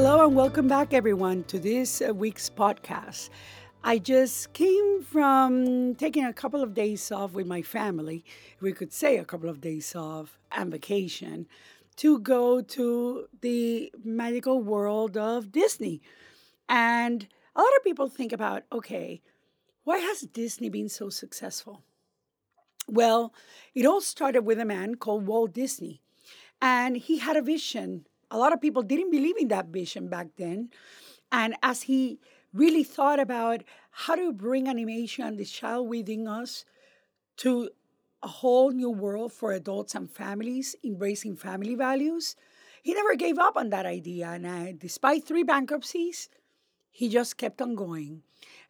Hello and welcome back, everyone, to this uh, week's podcast. I just came from taking a couple of days off with my family. We could say a couple of days off and vacation to go to the magical world of Disney. And a lot of people think about okay, why has Disney been so successful? Well, it all started with a man called Walt Disney. And he had a vision. A lot of people didn't believe in that vision back then. And as he really thought about how to bring animation, the child within us, to a whole new world for adults and families, embracing family values, he never gave up on that idea. And uh, despite three bankruptcies, he just kept on going.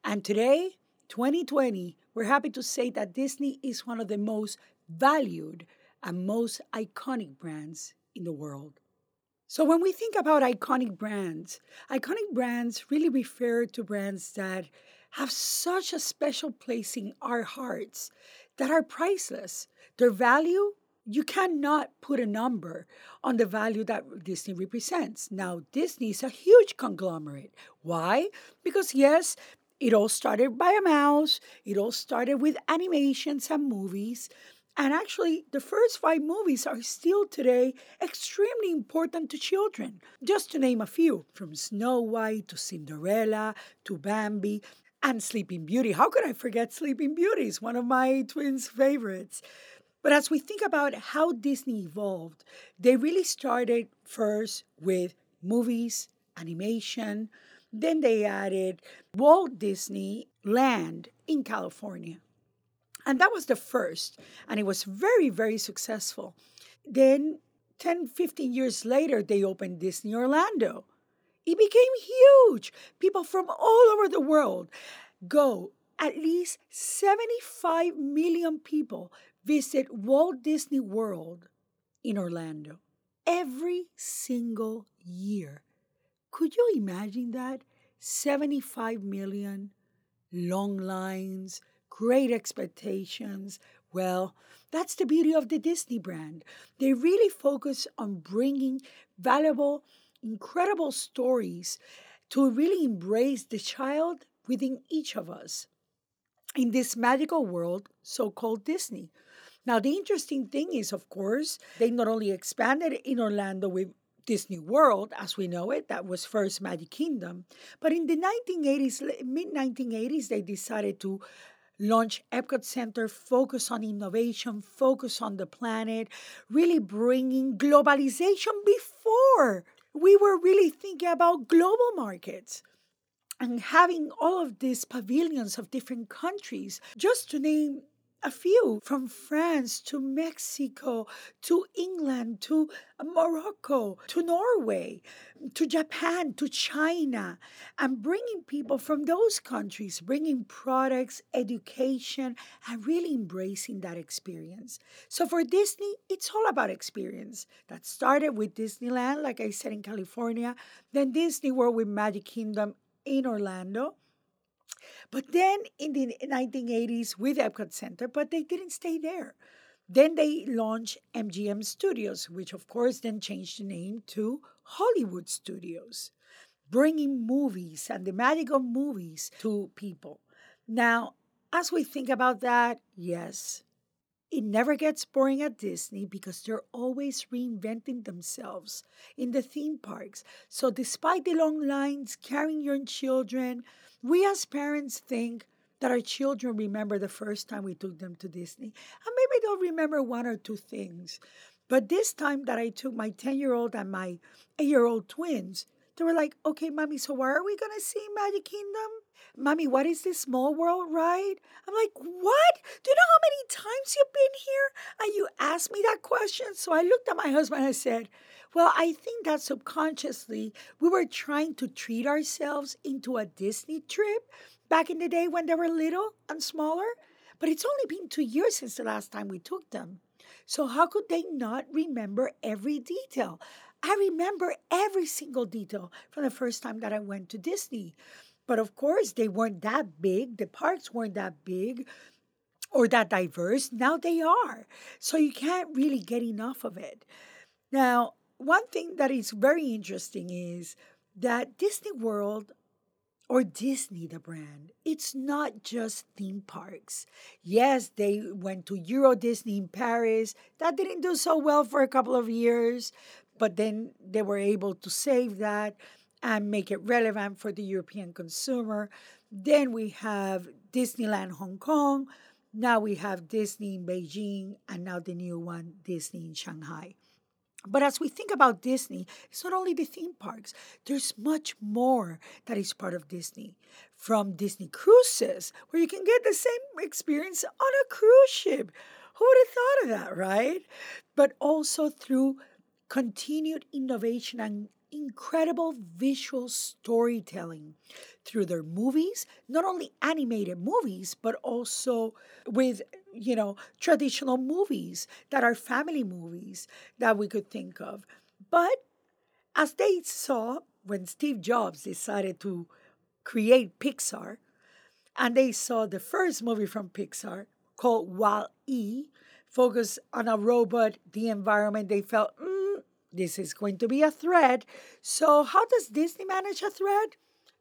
And today, 2020, we're happy to say that Disney is one of the most valued and most iconic brands in the world. So, when we think about iconic brands, iconic brands really refer to brands that have such a special place in our hearts that are priceless. Their value, you cannot put a number on the value that Disney represents. Now, Disney is a huge conglomerate. Why? Because, yes, it all started by a mouse, it all started with animations and movies. And actually, the first five movies are still today extremely important to children. Just to name a few from Snow White to Cinderella to Bambi and Sleeping Beauty. How could I forget Sleeping Beauty? It's one of my twins' favorites. But as we think about how Disney evolved, they really started first with movies, animation, then they added Walt Disney Land in California. And that was the first, and it was very, very successful. Then, 10, 15 years later, they opened Disney Orlando. It became huge. People from all over the world go. At least 75 million people visit Walt Disney World in Orlando every single year. Could you imagine that? 75 million, long lines, great expectations. Well, that's the beauty of the Disney brand. They really focus on bringing valuable, incredible stories to really embrace the child within each of us in this magical world so called Disney. Now, the interesting thing is, of course, they not only expanded in Orlando with Disney World as we know it, that was first Magic Kingdom. But in the 1980s, mid 1980s, they decided to launch Epcot Center, focus on innovation, focus on the planet, really bringing globalization before we were really thinking about global markets and having all of these pavilions of different countries. Just to name a few from France to Mexico to England to Morocco to Norway to Japan to China and bringing people from those countries, bringing products, education, and really embracing that experience. So for Disney, it's all about experience. That started with Disneyland, like I said in California, then Disney World with Magic Kingdom in Orlando but then in the 1980s with Epcot Center, but they didn't stay there. Then they launched MGM Studios, which of course then changed the name to Hollywood Studios, bringing movies and the magic of movies to people. Now, as we think about that, yes, it never gets boring at Disney because they're always reinventing themselves in the theme parks. So, despite the long lines, carrying your children, we as parents think that our children remember the first time we took them to Disney, and maybe they'll remember one or two things. But this time that I took my 10 year old and my 8 year old twins, they were like, okay, mommy, so where are we going to see Magic Kingdom? Mommy, what is this small world ride? I'm like, what? Do you know how many times you've been here? And you asked me that question. So I looked at my husband and I said, well, I think that subconsciously we were trying to treat ourselves into a Disney trip back in the day when they were little and smaller. But it's only been two years since the last time we took them. So, how could they not remember every detail? I remember every single detail from the first time that I went to Disney. But of course, they weren't that big, the parks weren't that big or that diverse. Now they are. So, you can't really get enough of it. Now, one thing that is very interesting is that Disney World or Disney, the brand, it's not just theme parks. Yes, they went to Euro Disney in Paris. That didn't do so well for a couple of years, but then they were able to save that and make it relevant for the European consumer. Then we have Disneyland Hong Kong. Now we have Disney in Beijing, and now the new one, Disney in Shanghai. But as we think about Disney, it's not only the theme parks, there's much more that is part of Disney. From Disney cruises, where you can get the same experience on a cruise ship. Who would have thought of that, right? But also through continued innovation and incredible visual storytelling through their movies, not only animated movies, but also with, you know, traditional movies that are family movies that we could think of. But as they saw when Steve Jobs decided to create Pixar, and they saw the first movie from Pixar called Wall E, focused on a robot, the environment, they felt, this is going to be a thread. So, how does Disney manage a thread?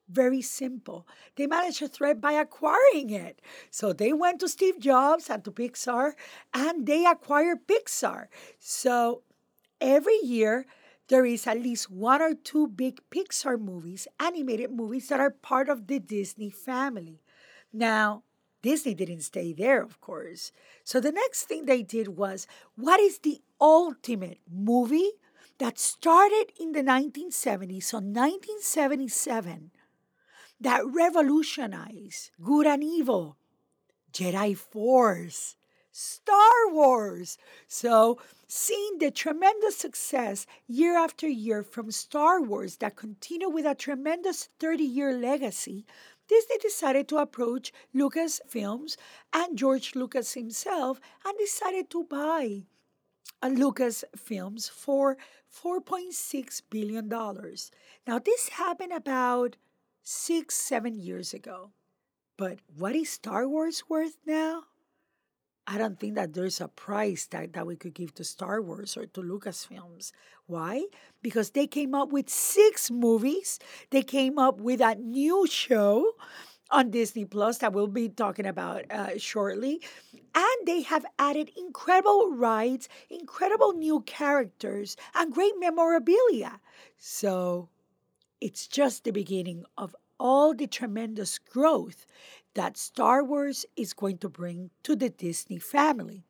Very simple. They manage a thread by acquiring it. So they went to Steve Jobs and to Pixar and they acquired Pixar. So every year, there is at least one or two big Pixar movies, animated movies that are part of the Disney family. Now, Disney didn't stay there, of course. So the next thing they did was what is the ultimate movie that started in the 1970s, so 1977, that revolutionized good and evil, Jedi Force, Star Wars. So, seeing the tremendous success year after year from Star Wars that continued with a tremendous 30 year legacy, Disney decided to approach Lucasfilms and George Lucas himself and decided to buy Lucasfilms for $4.6 billion. Now, this happened about six, seven years ago. But what is Star Wars worth now? I don't think that there's a price tag that we could give to Star Wars or to Lucasfilms. Why? Because they came up with six movies, they came up with a new show on Disney Plus that we'll be talking about uh, shortly. And they have added incredible rides, incredible new characters, and great memorabilia. So it's just the beginning of all the tremendous growth that Star Wars is going to bring to the Disney family.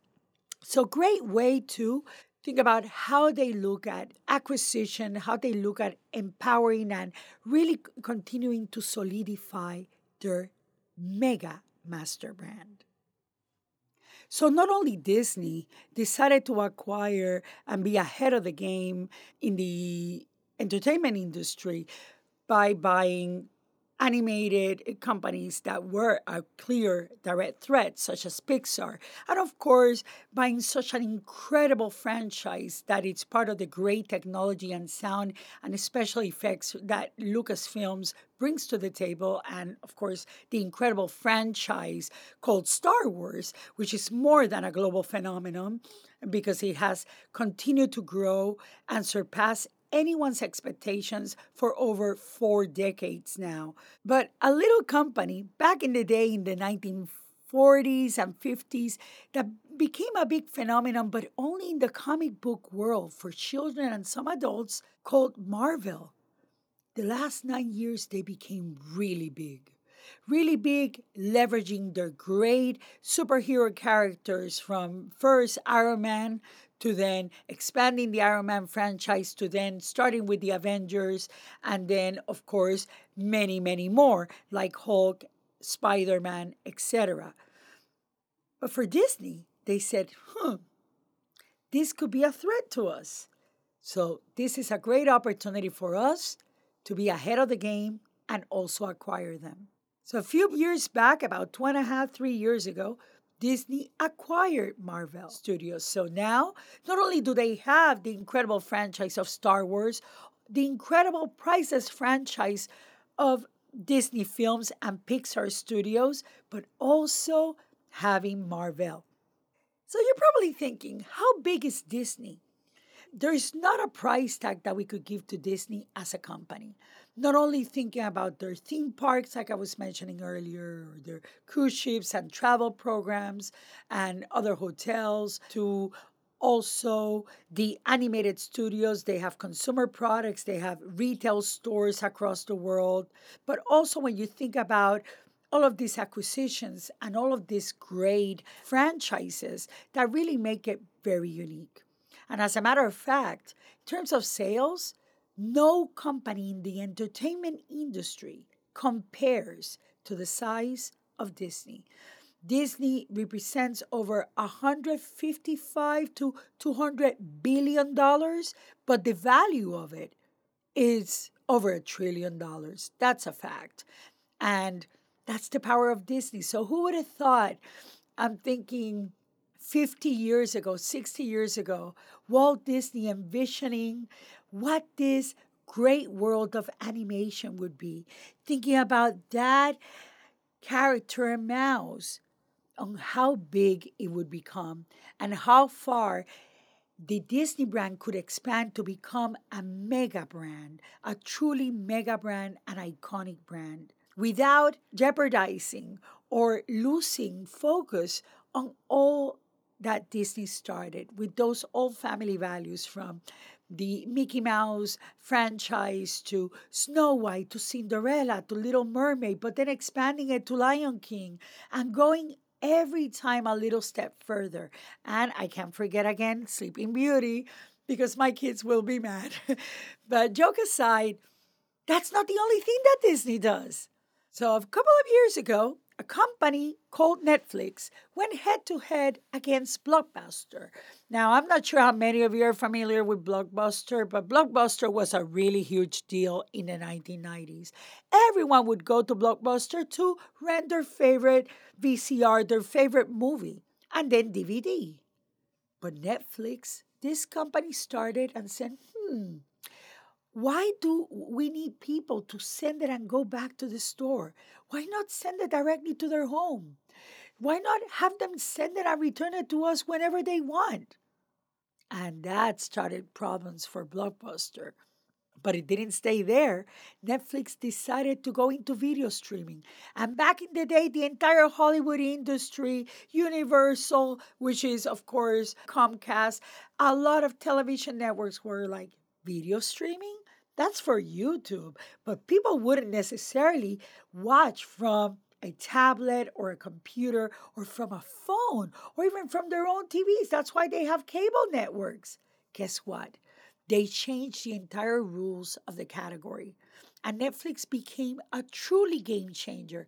So, great way to think about how they look at acquisition, how they look at empowering and really continuing to solidify their mega master brand. So, not only Disney decided to acquire and be ahead of the game in the entertainment industry by buying animated eh, companies that were a clear direct threat, such as Pixar. And of course, buying such an incredible franchise that it's part of the great technology and sound and special effects that Lucasfilms brings to the table. And of course, the incredible franchise called Star Wars, which is more than a global phenomenon because it has continued to grow and surpass anyone's expectations for over four decades now. But a little company back in the day in the 1940s and 50s that became a big phenomenon, but only in the comic book world for children and some adults called Marvel. The last nine years, they became really big really big, leveraging their great superhero characters from first Iron Man to then expanding the Iron Man franchise to then starting with the Avengers and then of course many many more like Hulk, Spider-Man, etc. But for Disney, they said, "Hmm, this could be a threat to us." So, this is a great opportunity for us to be ahead of the game and also acquire them. So, a few years back, about two and a half, three years ago, Disney acquired Marvel oh. Studios. So now, not only do they have the incredible franchise of Star Wars, the incredible priceless franchise of Disney films and Pixar Studios, but also having Marvel. So you're probably thinking, how big is Disney? there is not a price tag that we could give to Disney as a company. Not only thinking about their theme parks, like I was mentioning earlier, their cruise ships and travel programs and other hotels, to also the animated studios. They have consumer products they have retail stores across the world. But also when you think about all of these acquisitions and all of these great franchises that really make it very unique. And as a matter of fact in terms of sales no company in the entertainment industry compares to the size of disney Disney represents over 155 to 200 billion dollars, but the value of it is over a trillion dollars. That's a fact. And that's the power of Disney. So who would have thought? I'm thinking 50 years ago, 60 years ago, Walt Disney envisioning what this great world of animation would be, thinking about that character mouse on how big it would become and how far the Disney brand could expand to become a mega brand, a truly mega brand, an iconic brand, without jeopardizing or losing focus on all that Disney started with those old family values from the Mickey Mouse franchise to Snow White to Cinderella to Little Mermaid, but then expanding it to Lion King and going every time a little step further. And I can't forget again Sleeping Beauty because my kids will be mad. but joke aside, that's not the only thing that Disney does. So a couple of years ago, a company called Netflix went head to head against Blockbuster. Now, I'm not sure how many of you are familiar with Blockbuster, but Blockbuster was a really huge deal in the 1990s. Everyone would go to Blockbuster to rent their favorite VCR, their favorite movie, and then DVD. But Netflix, this company started and said, hmm, why do we need people to send it and go back to the store? Why not send it directly to their home? Why not have them send it and return it to us whenever they want? And that started problems for Blockbuster. But it didn't stay there. Netflix decided to go into video streaming. And back in the day, the entire Hollywood industry, Universal, which is, of course, Comcast, a lot of television networks were like, video streaming? That's for YouTube. But people wouldn't necessarily watch from a tablet or a computer or from a phone or even from their own TVs. That's why they have cable networks. Guess what? They changed the entire rules of the category. And Netflix became a truly game changer,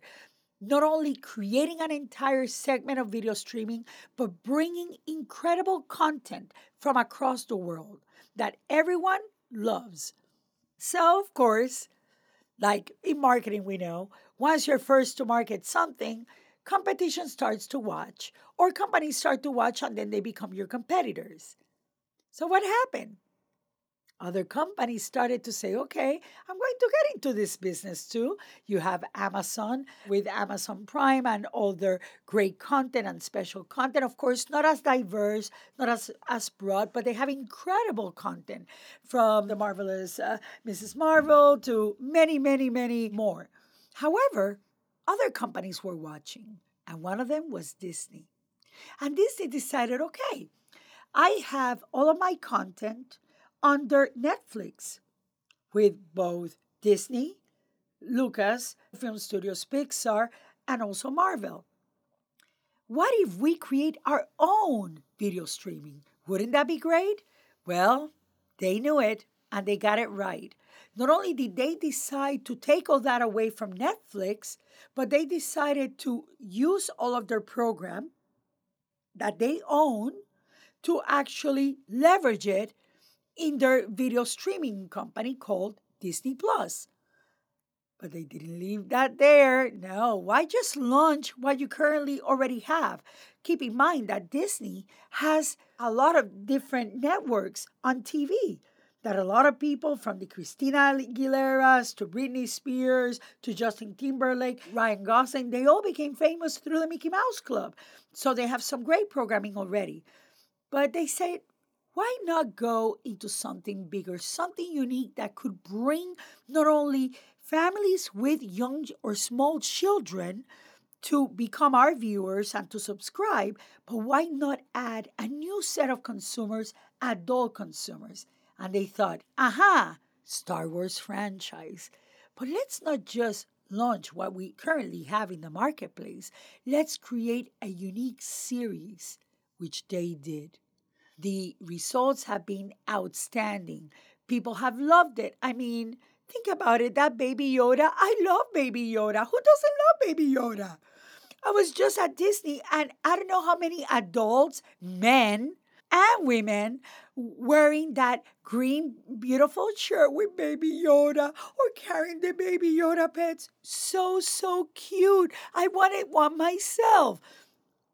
not only creating an entire segment of video streaming, but bringing incredible content from across the world that everyone loves. So, of course, like in marketing, we know once you're first to market something, competition starts to watch, or companies start to watch and then they become your competitors. So, what happened? Other companies started to say, okay, I'm going to get into this business too. You have Amazon with Amazon Prime and all their great content and special content. Of course, not as diverse, not as, as broad, but they have incredible content from the marvelous uh, Mrs. Marvel to many, many, many more. However, other companies were watching, and one of them was Disney. And Disney decided, okay, I have all of my content under Netflix with both Disney, Lucas, Film Studios Pixar, and also Marvel. What if we create our own video streaming? Wouldn't that be great? Well, they knew it and they got it right. Not only did they decide to take all that away from Netflix, but they decided to use all of their program that they own to actually leverage it in their video streaming company called Disney Plus. But they didn't leave that there. No, why just launch what you currently already have? Keep in mind that Disney has a lot of different networks on TV that a lot of people from the Christina Aguileras to Britney Spears to Justin Timberlake, Ryan Gosling, they all became famous through the Mickey Mouse Club. So they have some great programming already. But they say why not go into something bigger, something unique that could bring not only families with young or small children to become our viewers and to subscribe, but why not add a new set of consumers, adult consumers? And they thought, aha, Star Wars franchise. But let's not just launch what we currently have in the marketplace. Let's create a unique series, which they did. The results have been outstanding. People have loved it. I mean, think about it that Baby Yoda, I love Baby Yoda. Who doesn't love Baby Yoda? I was just at Disney and I don't know how many adults, men, and women wearing that green, beautiful shirt with Baby Yoda or carrying the Baby Yoda pets. So, so cute. I wanted one myself.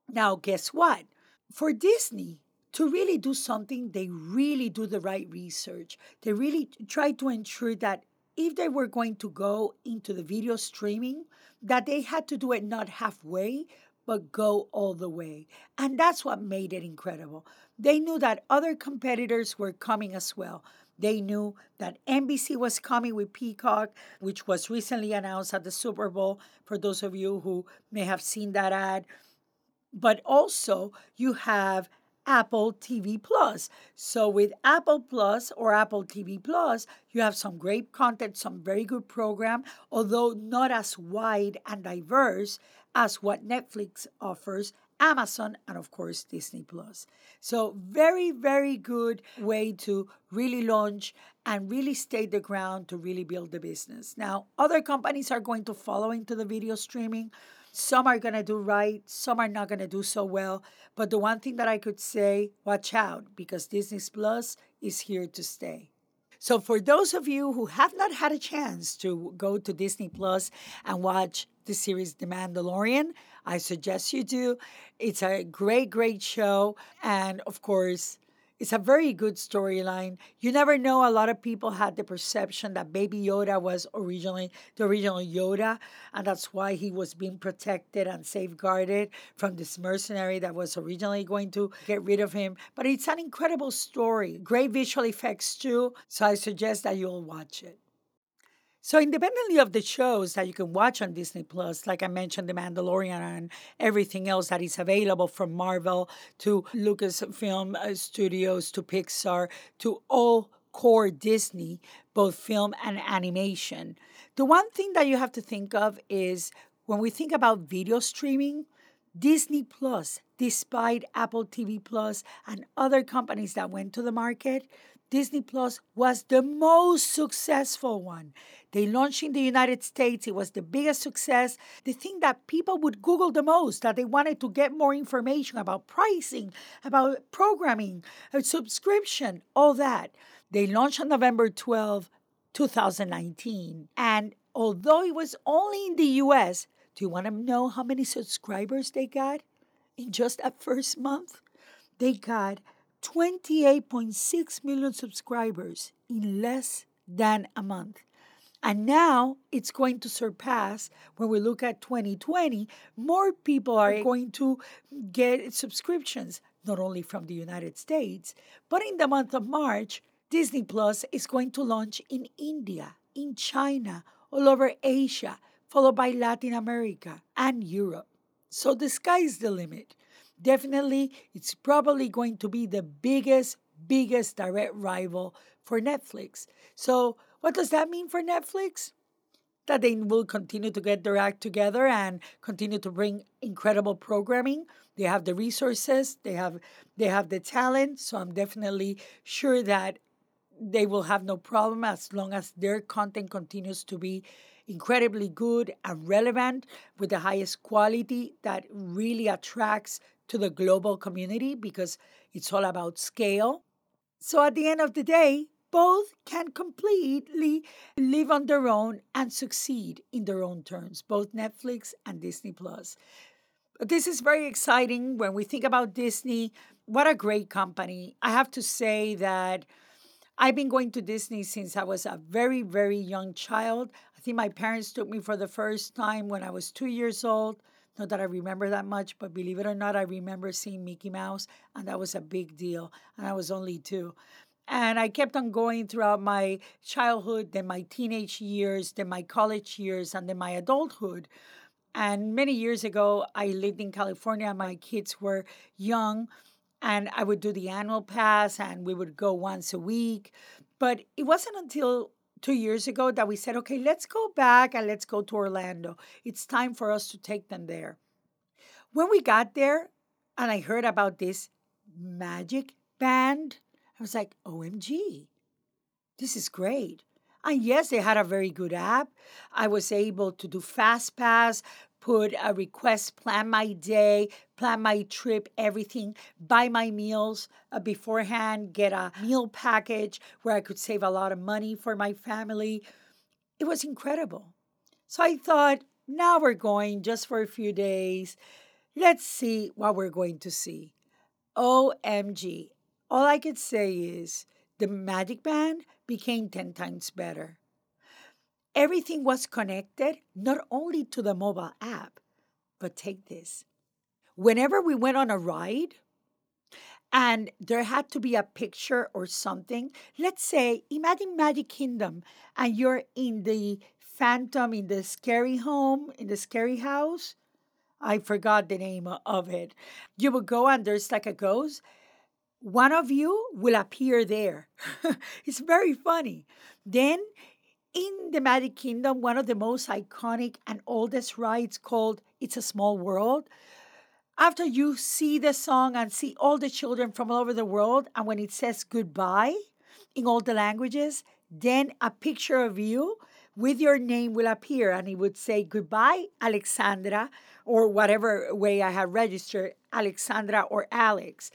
Now, guess what? For Disney, to really do something, they really do the right research. They really try to ensure that if they were going to go into the video streaming, that they had to do it not halfway, but go all the way. And that's what made it incredible. They knew that other competitors were coming as well. They knew that NBC was coming with Peacock, which was recently announced at the Super Bowl, for those of you who may have seen that ad. But also, you have Apple TV Plus. So with Apple Plus or Apple TV Plus, you have some great content, some very good program, although not as wide and diverse as what Netflix offers, Amazon, and of course Disney Plus. So very, very good way to really launch and really stay the ground to really build the business. Now, other companies are going to follow into the video streaming. Some are going to do right, some are not going to do so well. But the one thing that I could say, watch out because Disney Plus is here to stay. So, for those of you who have not had a chance to go to Disney Plus and watch the series The Mandalorian, I suggest you do. It's a great, great show. And of course, it's a very good storyline. You never know. A lot of people had the perception that Baby Yoda was originally the original Yoda, and that's why he was being protected and safeguarded from this mercenary that was originally going to get rid of him. But it's an incredible story. Great visual effects, too. So I suggest that you'll watch it. So, independently of the shows that you can watch on Disney Plus, like I mentioned, The Mandalorian and everything else that is available from Marvel to Lucasfilm uh, Studios to Pixar to all core Disney, both film and animation. The one thing that you have to think of is when we think about video streaming, Disney Plus, despite Apple TV Plus and other companies that went to the market, Disney Plus was the most successful one. They launched in the United States. It was the biggest success. The thing that people would Google the most, that they wanted to get more information about pricing, about programming, a subscription, all that. They launched on November 12, 2019. And although it was only in the US, do you want to know how many subscribers they got in just that first month? They got 28.6 million subscribers in less than a month. And now it's going to surpass when we look at 2020, more people are going to get subscriptions, not only from the United States, but in the month of March, Disney Plus is going to launch in India, in China, all over Asia, followed by Latin America and Europe. So the sky's the limit. Definitely, it's probably going to be the biggest, biggest direct rival for Netflix. So, what does that mean for Netflix? That they will continue to get their act together and continue to bring incredible programming. They have the resources, they have they have the talent, so I'm definitely sure that they will have no problem as long as their content continues to be incredibly good and relevant with the highest quality that really attracts to the global community because it's all about scale. So at the end of the day, both can completely live on their own and succeed in their own terms, both Netflix and Disney Plus. This is very exciting when we think about Disney. What a great company. I have to say that I've been going to Disney since I was a very, very young child. I think my parents took me for the first time when I was two years old. Not that I remember that much, but believe it or not, I remember seeing Mickey Mouse, and that was a big deal. And I was only two. And I kept on going throughout my childhood, then my teenage years, then my college years, and then my adulthood. And many years ago, I lived in California. My kids were young, and I would do the annual pass, and we would go once a week. But it wasn't until two years ago that we said, okay, let's go back and let's go to Orlando. It's time for us to take them there. When we got there, and I heard about this magic band, I was like, OMG, this is great. And yes, they had a very good app. I was able to do Fast Pass, put a request, plan my day, plan my trip, everything, buy my meals uh, beforehand, get a meal package where I could save a lot of money for my family. It was incredible. So I thought, now we're going just for a few days. Let's see what we're going to see. OMG, all I could say is the Magic Band became 10 times better. Everything was connected not only to the mobile app, but take this. Whenever we went on a ride and there had to be a picture or something, let's say, imagine Magic Kingdom and you're in the Phantom, in the scary home, in the scary house. I forgot the name of it. You would go and there's like a ghost one of you will appear there. it's very funny. Then, in the Magic Kingdom, one of the most iconic and oldest rides called It's a Small World. After you see the song and see all the children from all over the world, and when it says goodbye in all the languages, then a picture of you with your name will appear and it would say goodbye, Alexandra, or whatever way I have registered, Alexandra or Alex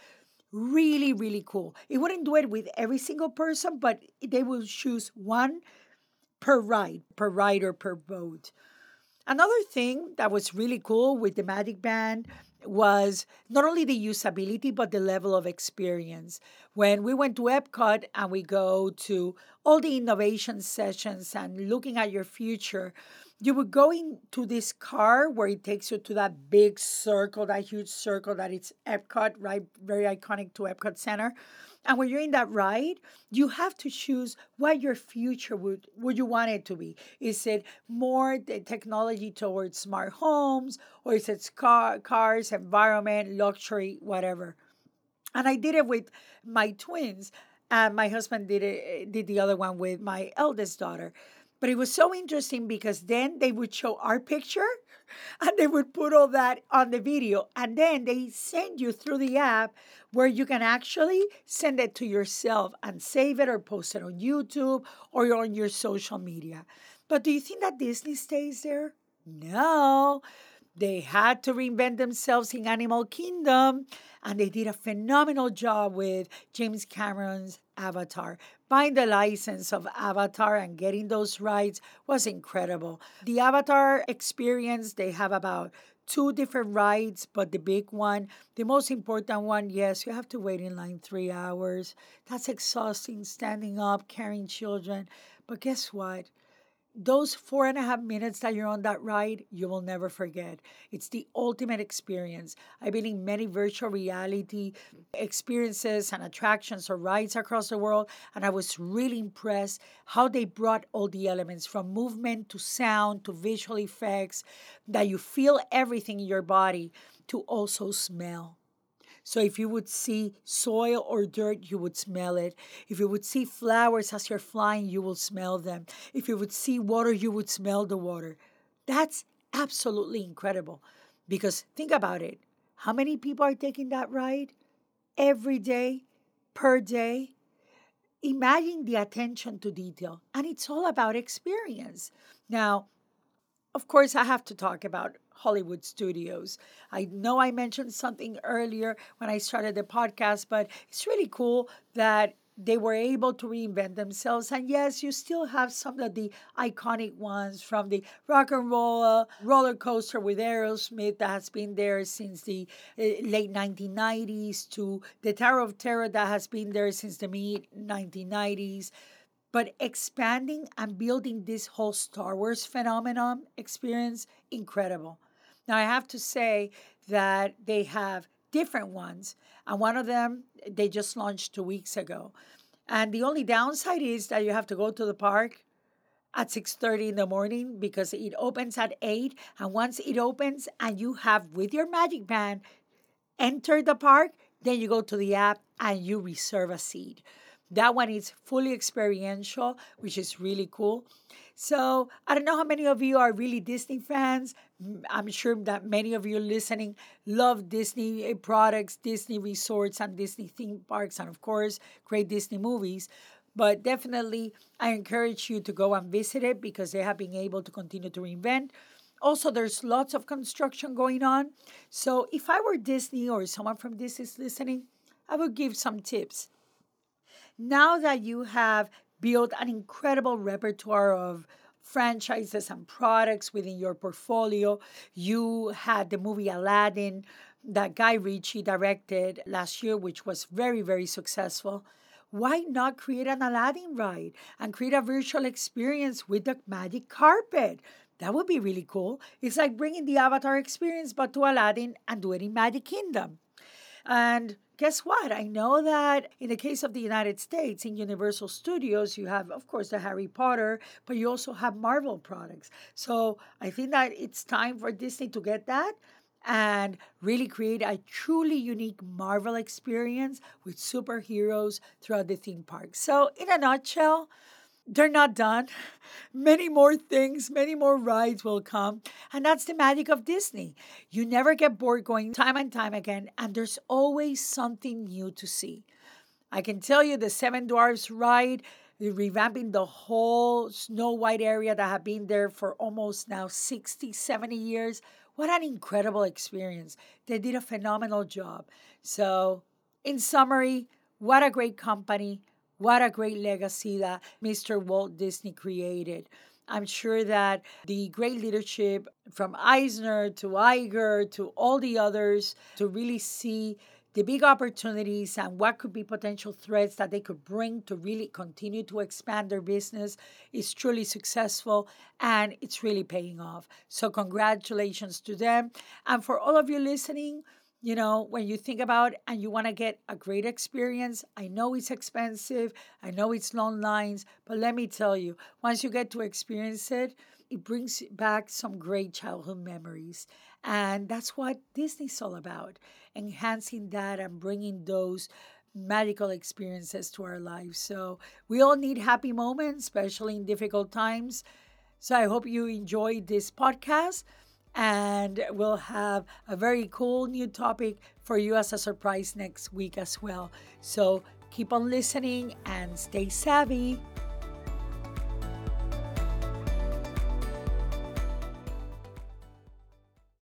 really, really cool. It wouldn't do it with every single person, but they will choose one per ride, per rider, per boat. Another thing that was really cool with the Magic Band was not only the usability, but the level of experience. When we went to Epcot and we go to all the innovation sessions and looking at your future, you would go into this car where it takes you to that big circle, that huge circle that it's Epcot, right? Very iconic to Epcot Center. And when you're in that ride, you have to choose what your future would would you want it to be. Is it more the technology towards smart homes, or is it car, cars, environment, luxury, whatever? And I did it with my twins, and my husband did it eh, did the other one with my eldest daughter. But it was so interesting because then they would show our picture and they would put all that on the video. And then they send you through the app where you can actually send it to yourself and save it or post it on YouTube or on your social media. But do you think that Disney stays there? No. They had to reinvent themselves in Animal Kingdom, and they did a phenomenal job with James Cameron's Avatar. Buying the license of Avatar and getting those rides was incredible. The Avatar experience, they have about two different rides, but the big one, the most important one, yes, you have to wait in line three hours. That's exhausting, standing up, carrying children. But guess what? Those four and a half minutes that you're on that ride, you will never forget. It's the ultimate experience. I've been in many virtual reality experiences and attractions or rides across the world, and I was really impressed how they brought all the elements from movement to sound to visual effects, that you feel everything in your body to also smell. So if you would see soil or dirt, you would smell it. If you would see flowers as you're flying, you will smell them. If you would see water, you would smell the water. That's absolutely incredible. Because think about it. How many people are taking that ride every day, per day? Imagine the attention to detail. And it's all about experience. Now, of course, I have to talk about Hollywood studios. I know I mentioned something earlier when I started the podcast, but it's really cool that they were able to reinvent themselves. And yes, you still have some of the iconic ones from the rock and roll uh, roller coaster with Aerosmith that has been there since the uh, late 1990s to the Tower of Terror that has been there since the mid 1990s but expanding and building this whole Star Wars phenomenon experience, incredible. Now, I have to say that they have different ones, and one of them they just launched two weeks ago. And the only downside is that you have to go to the park at 6:30 in the morning because it opens at 8 and once it opens and you have with your magic band entered the park then you go to the app and you reserve a seat that one is fully experiential which is really cool so i don't know how many of you are really disney fans i'm sure that many of you listening love disney eh, products disney resorts and disney theme parks and of course great disney movies but definitely, I encourage you to go and visit it because they have been able to continue to reinvent. Also, there's lots of construction going on. So, if I were Disney or someone from Disney is listening, I would give some tips. Now that you have built an incredible repertoire of franchises and products within your portfolio, you had the movie Aladdin that Guy Ritchie directed last year, which was very, very successful why not create an Aladdin ride and create a virtual experience with the magic carpet? That would be really cool. It's like bringing the Avatar experience but to Aladdin and do it in Magic Kingdom. And guess what? I know that in the case of the United States, in Universal Studios, you have, of course, the Harry Potter, but you also have Marvel products. So I think that it's time for Disney to get that and really create a truly unique Marvel experience with superheroes throughout the theme park. So, in a nutshell, they're not done. Many more things, many more rides will come. And that's the magic of Disney. You never get bored going time and time again, and there's always something new to see. I can tell you the Seven Dwarfs ride, revamping the whole Snow White area that have been there for almost now 60, 70 years what an incredible experience. They did a phenomenal job. So, in summary, what a great company. What a great legacy that Mr. Walt Disney created. I'm sure that the great leadership from Eisner to Iger to all the others to really see the big opportunities and what could be potential threats that they could bring to really continue to expand their business is truly successful and it's really paying off. So, congratulations to them. And for all of you listening, you know, when you think about and you want to get a great experience, I know it's expensive, I know it's long lines, but let me tell you, once you get to experience it, it brings back some great childhood memories. And that's what Disney's all about enhancing that and bringing those magical experiences to our lives. So we all need happy moments, especially in difficult times. So I hope you enjoyed this podcast and we'll have a very cool new topic for you as a surprise next week as well. So keep on listening and stay savvy.